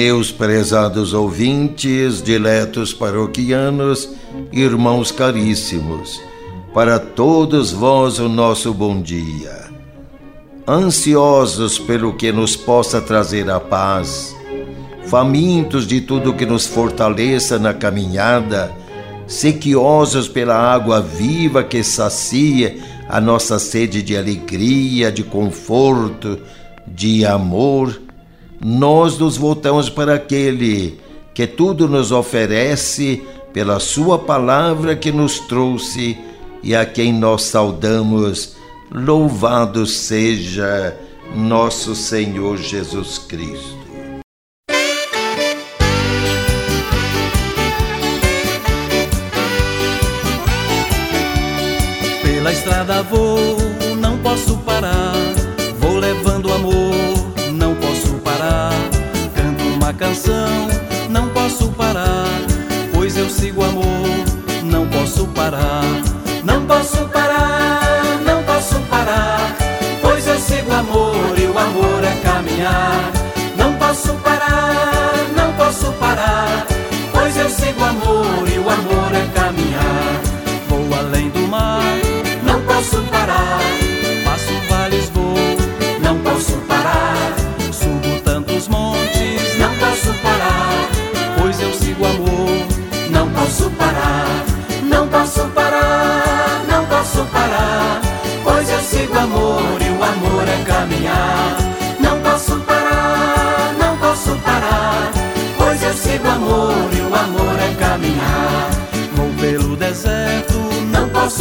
Meus prezados ouvintes, diletos paroquianos, irmãos caríssimos, para todos vós o nosso bom dia. Ansiosos pelo que nos possa trazer a paz, famintos de tudo que nos fortaleça na caminhada, sequiosos pela água viva que sacia a nossa sede de alegria, de conforto, de amor, nós nos voltamos para aquele que tudo nos oferece pela Sua palavra que nos trouxe e a quem nós saudamos. Louvado seja nosso Senhor Jesus Cristo. Pela estrada vou, não posso parar.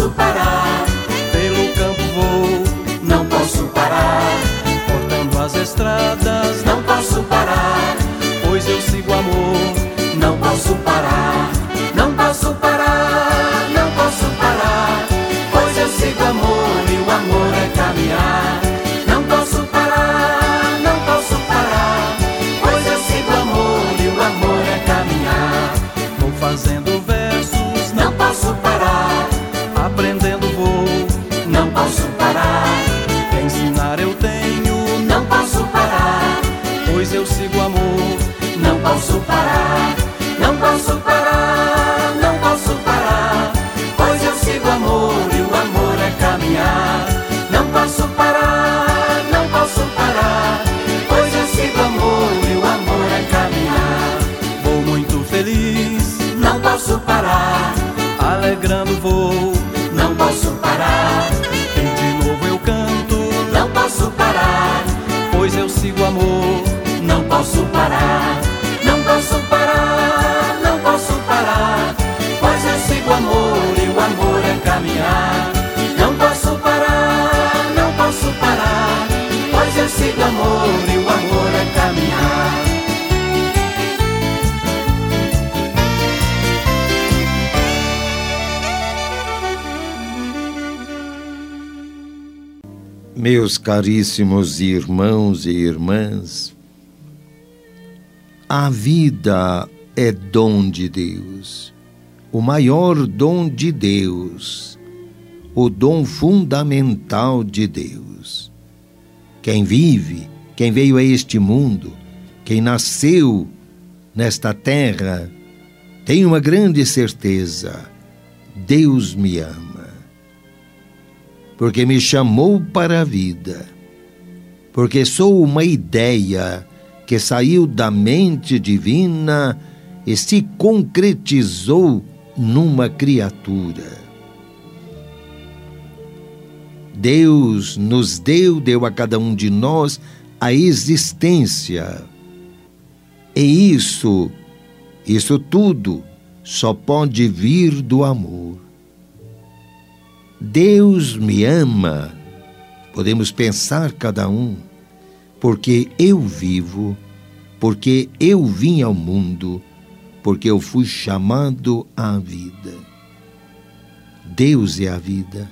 Não posso eu sigo amor, não posso parar. Não posso parar, não posso parar. Pois eu sigo amor e o amor é caminhar. Não posso parar, não posso parar. Pois eu sigo amor e o amor é caminhar. Vou muito feliz, não posso parar. Alegrando vou, não posso parar. E de novo eu canto, não posso parar. Pois eu sigo amor, posso parar. Não posso parar, não posso parar. Pois eu sigo amor e o amor é caminhar. Não posso parar, não posso parar. Pois eu sigo amor e o amor é caminhar. Meus caríssimos irmãos e irmãs, a vida é dom de Deus, o maior dom de Deus, o dom fundamental de Deus. Quem vive, quem veio a este mundo, quem nasceu nesta terra, tem uma grande certeza: Deus me ama. Porque me chamou para a vida, porque sou uma ideia que saiu da mente divina e se concretizou numa criatura. Deus nos deu, deu a cada um de nós a existência. E isso, isso tudo, só pode vir do amor. Deus me ama, podemos pensar cada um, porque eu vivo, porque eu vim ao mundo, porque eu fui chamado à vida. Deus é a vida,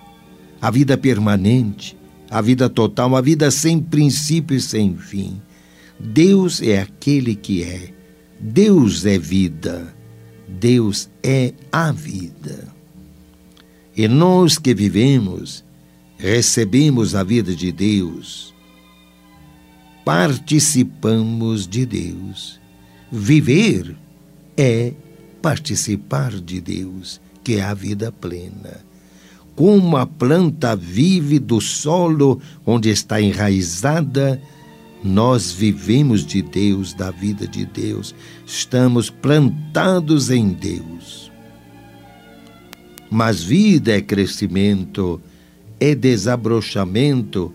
a vida permanente, a vida total, a vida sem princípio e sem fim. Deus é aquele que é. Deus é vida. Deus é a vida. E nós que vivemos, recebemos a vida de Deus, participamos de Deus. Viver é participar de Deus, que é a vida plena. Como a planta vive do solo onde está enraizada, nós vivemos de Deus, da vida de Deus, estamos plantados em Deus. Mas vida é crescimento, é desabrochamento,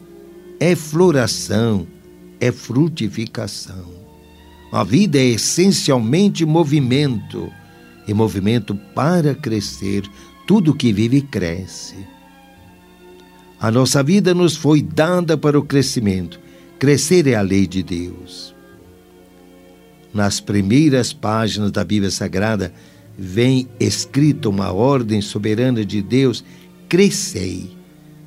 é floração, é frutificação. A vida é essencialmente movimento, e movimento para crescer. Tudo que vive cresce. A nossa vida nos foi dada para o crescimento. Crescer é a lei de Deus. Nas primeiras páginas da Bíblia Sagrada, vem escrita uma ordem soberana de Deus: crescei.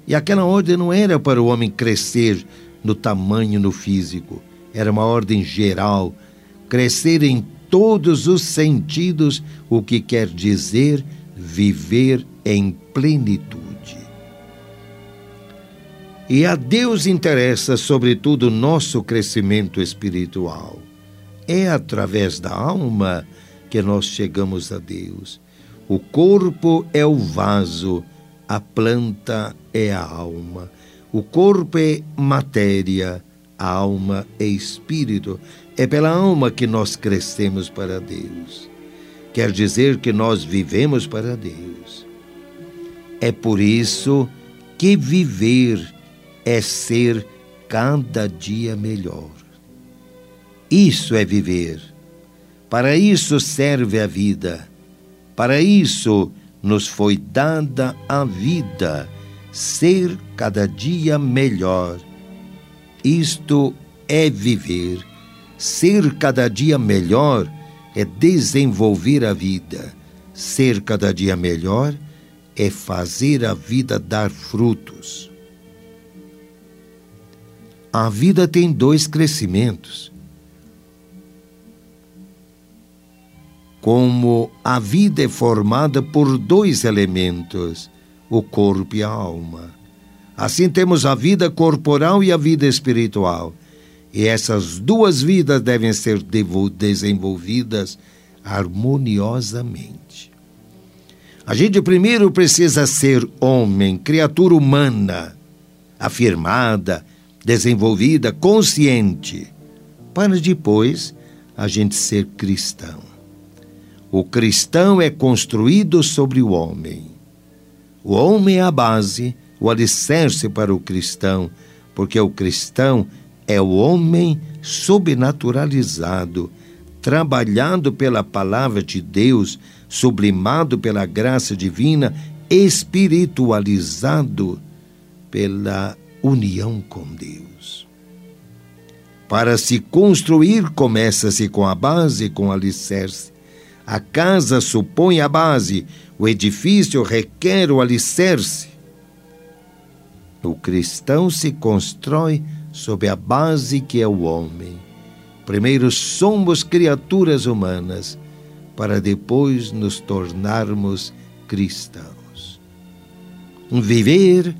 E aquela ordem não era para o homem crescer no tamanho, no físico, era uma ordem geral, crescer em todos os sentidos, o que quer dizer viver em plenitude. E a Deus interessa, sobretudo, o nosso crescimento espiritual. É através da alma que nós chegamos a Deus. O corpo é o vaso, a planta é a alma. O corpo é matéria, a alma é espírito. É pela alma que nós crescemos para Deus. Quer dizer que nós vivemos para Deus. É por isso que viver é ser cada dia melhor. Isso é viver para isso serve a vida. Para isso nos foi dada a vida, ser cada dia melhor. Isto é viver. Ser cada dia melhor é desenvolver a vida. Ser cada dia melhor é fazer a vida dar frutos. A vida tem dois crescimentos como a vida é formada por dois elementos, o corpo e a alma. Assim temos a vida corporal e a vida espiritual. E essas duas vidas devem ser desenvolvidas harmoniosamente. A gente primeiro precisa ser homem, criatura humana, afirmada, desenvolvida, consciente, para depois a gente ser cristão. O cristão é construído sobre o homem. O homem é a base, o alicerce para o cristão, porque o cristão é o homem sobrenaturalizado, trabalhado pela palavra de Deus, sublimado pela graça divina, espiritualizado pela união com Deus. Para se construir, começa-se com a base, com o alicerce. A casa supõe a base, o edifício requer o alicerce. O cristão se constrói sob a base que é o homem. Primeiro somos criaturas humanas, para depois nos tornarmos cristãos. Viver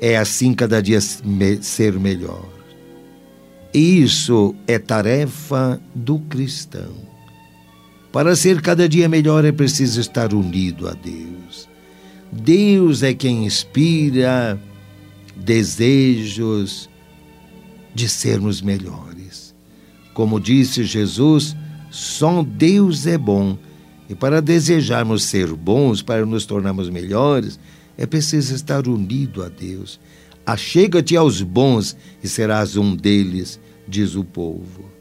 é assim cada dia ser melhor. Isso é tarefa do cristão. Para ser cada dia melhor é preciso estar unido a Deus. Deus é quem inspira desejos de sermos melhores. Como disse Jesus, só Deus é bom. E para desejarmos ser bons, para nos tornarmos melhores, é preciso estar unido a Deus. Achega-te aos bons e serás um deles, diz o povo.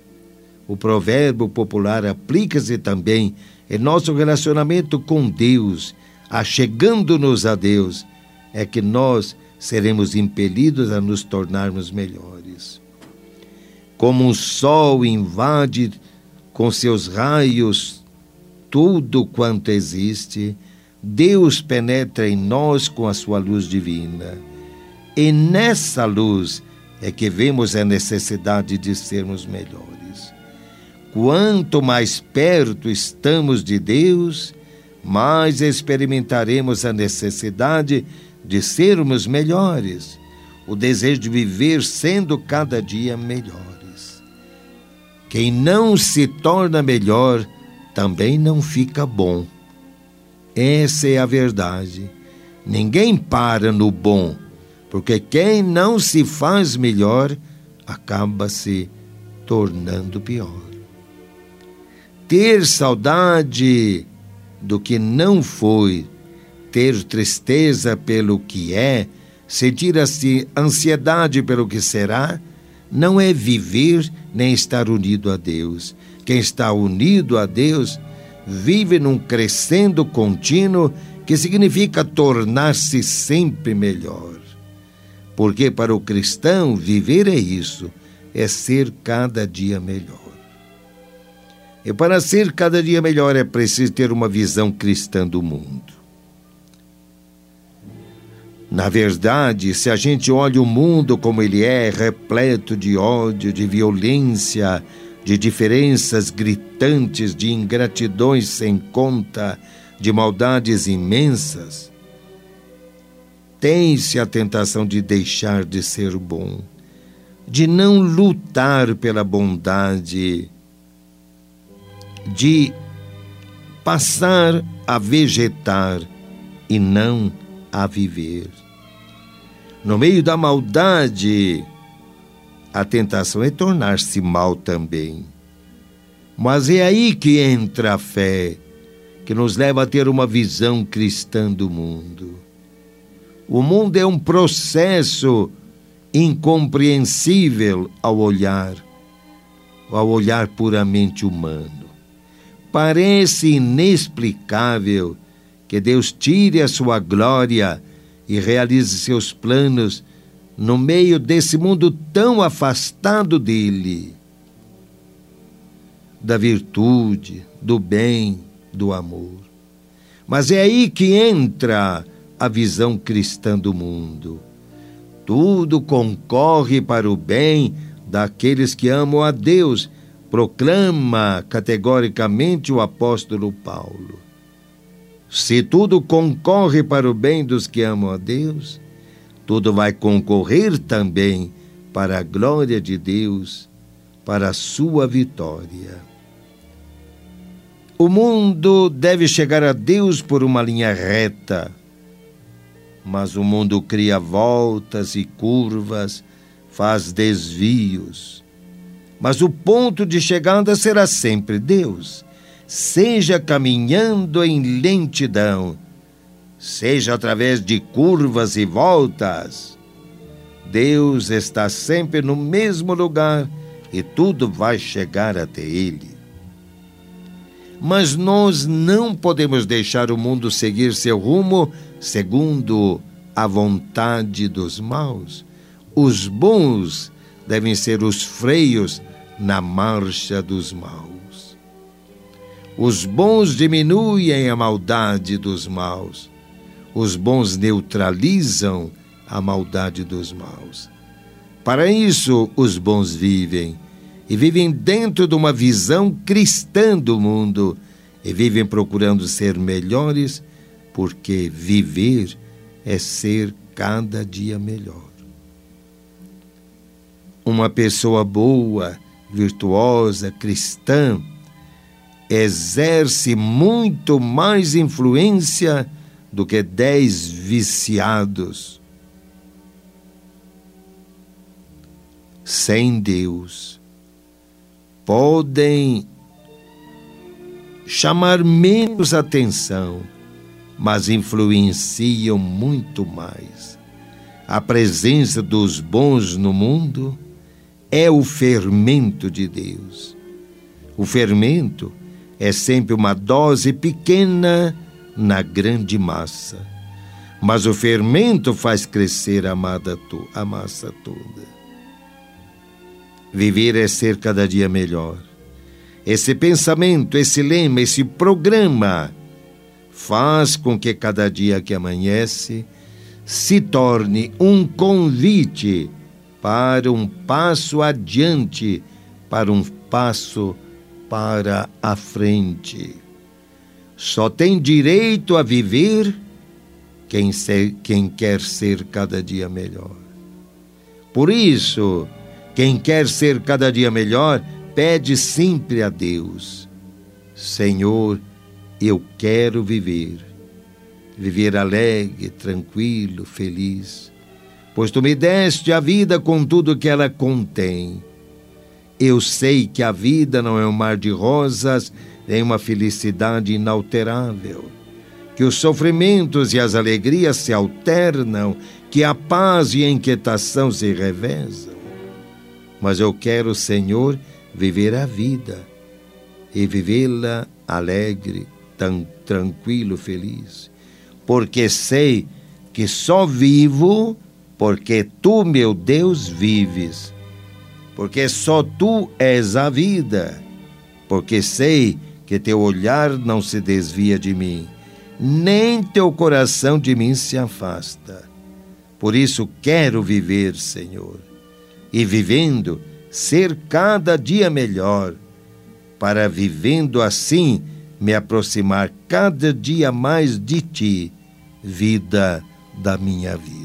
O provérbio popular aplica-se também em nosso relacionamento com Deus, achegando-nos a Deus, é que nós seremos impelidos a nos tornarmos melhores. Como um sol invade com seus raios tudo quanto existe, Deus penetra em nós com a sua luz divina. E nessa luz é que vemos a necessidade de sermos melhores. Quanto mais perto estamos de Deus, mais experimentaremos a necessidade de sermos melhores, o desejo de viver sendo cada dia melhores. Quem não se torna melhor também não fica bom. Essa é a verdade. Ninguém para no bom, porque quem não se faz melhor acaba se tornando pior. Ter saudade do que não foi, ter tristeza pelo que é, sentir assim ansiedade pelo que será, não é viver nem estar unido a Deus. Quem está unido a Deus vive num crescendo contínuo que significa tornar-se sempre melhor. Porque para o cristão viver é isso, é ser cada dia melhor. E para ser cada dia melhor é preciso ter uma visão cristã do mundo. Na verdade, se a gente olha o mundo como ele é, repleto de ódio, de violência, de diferenças gritantes, de ingratidões sem conta, de maldades imensas, tem-se a tentação de deixar de ser bom, de não lutar pela bondade, de passar a vegetar e não a viver. No meio da maldade, a tentação é tornar-se mal também. Mas é aí que entra a fé, que nos leva a ter uma visão cristã do mundo. O mundo é um processo incompreensível ao olhar, ao olhar puramente humano. Parece inexplicável que Deus tire a sua glória e realize seus planos no meio desse mundo tão afastado dele, da virtude, do bem, do amor. Mas é aí que entra a visão cristã do mundo. Tudo concorre para o bem daqueles que amam a Deus proclama categoricamente o apóstolo Paulo. Se tudo concorre para o bem dos que amam a Deus, tudo vai concorrer também para a glória de Deus, para a sua vitória. O mundo deve chegar a Deus por uma linha reta, mas o mundo cria voltas e curvas, faz desvios mas o ponto de chegada será sempre Deus. Seja caminhando em lentidão, seja através de curvas e voltas, Deus está sempre no mesmo lugar e tudo vai chegar até Ele. Mas nós não podemos deixar o mundo seguir seu rumo segundo a vontade dos maus. Os bons devem ser os freios na marcha dos maus. Os bons diminuem a maldade dos maus. Os bons neutralizam a maldade dos maus. Para isso, os bons vivem e vivem dentro de uma visão cristã do mundo e vivem procurando ser melhores, porque viver é ser cada dia melhor. Uma pessoa boa virtuosa, cristã, exerce muito mais influência do que dez viciados. Sem Deus, podem chamar menos atenção, mas influenciam muito mais. A presença dos bons no mundo é o fermento de Deus. O fermento é sempre uma dose pequena na grande massa. Mas o fermento faz crescer a, a massa toda. Viver é ser cada dia melhor. Esse pensamento, esse lema, esse programa faz com que cada dia que amanhece se torne um convite para um passo adiante, para um passo para a frente. Só tem direito a viver quem, ser, quem quer ser cada dia melhor. Por isso, quem quer ser cada dia melhor, pede sempre a Deus: Senhor, eu quero viver. Viver alegre, tranquilo, feliz, pois tu me deste a vida com tudo que ela contém. Eu sei que a vida não é um mar de rosas, nem uma felicidade inalterável. Que os sofrimentos e as alegrias se alternam, que a paz e a inquietação se revezam. Mas eu quero, Senhor, viver a vida e vivê-la alegre, tão tranquilo, feliz, porque sei que só vivo porque tu, meu Deus, vives, porque só tu és a vida, porque sei que teu olhar não se desvia de mim, nem teu coração de mim se afasta. Por isso quero viver, Senhor, e vivendo, ser cada dia melhor, para vivendo assim me aproximar cada dia mais de ti, vida da minha vida.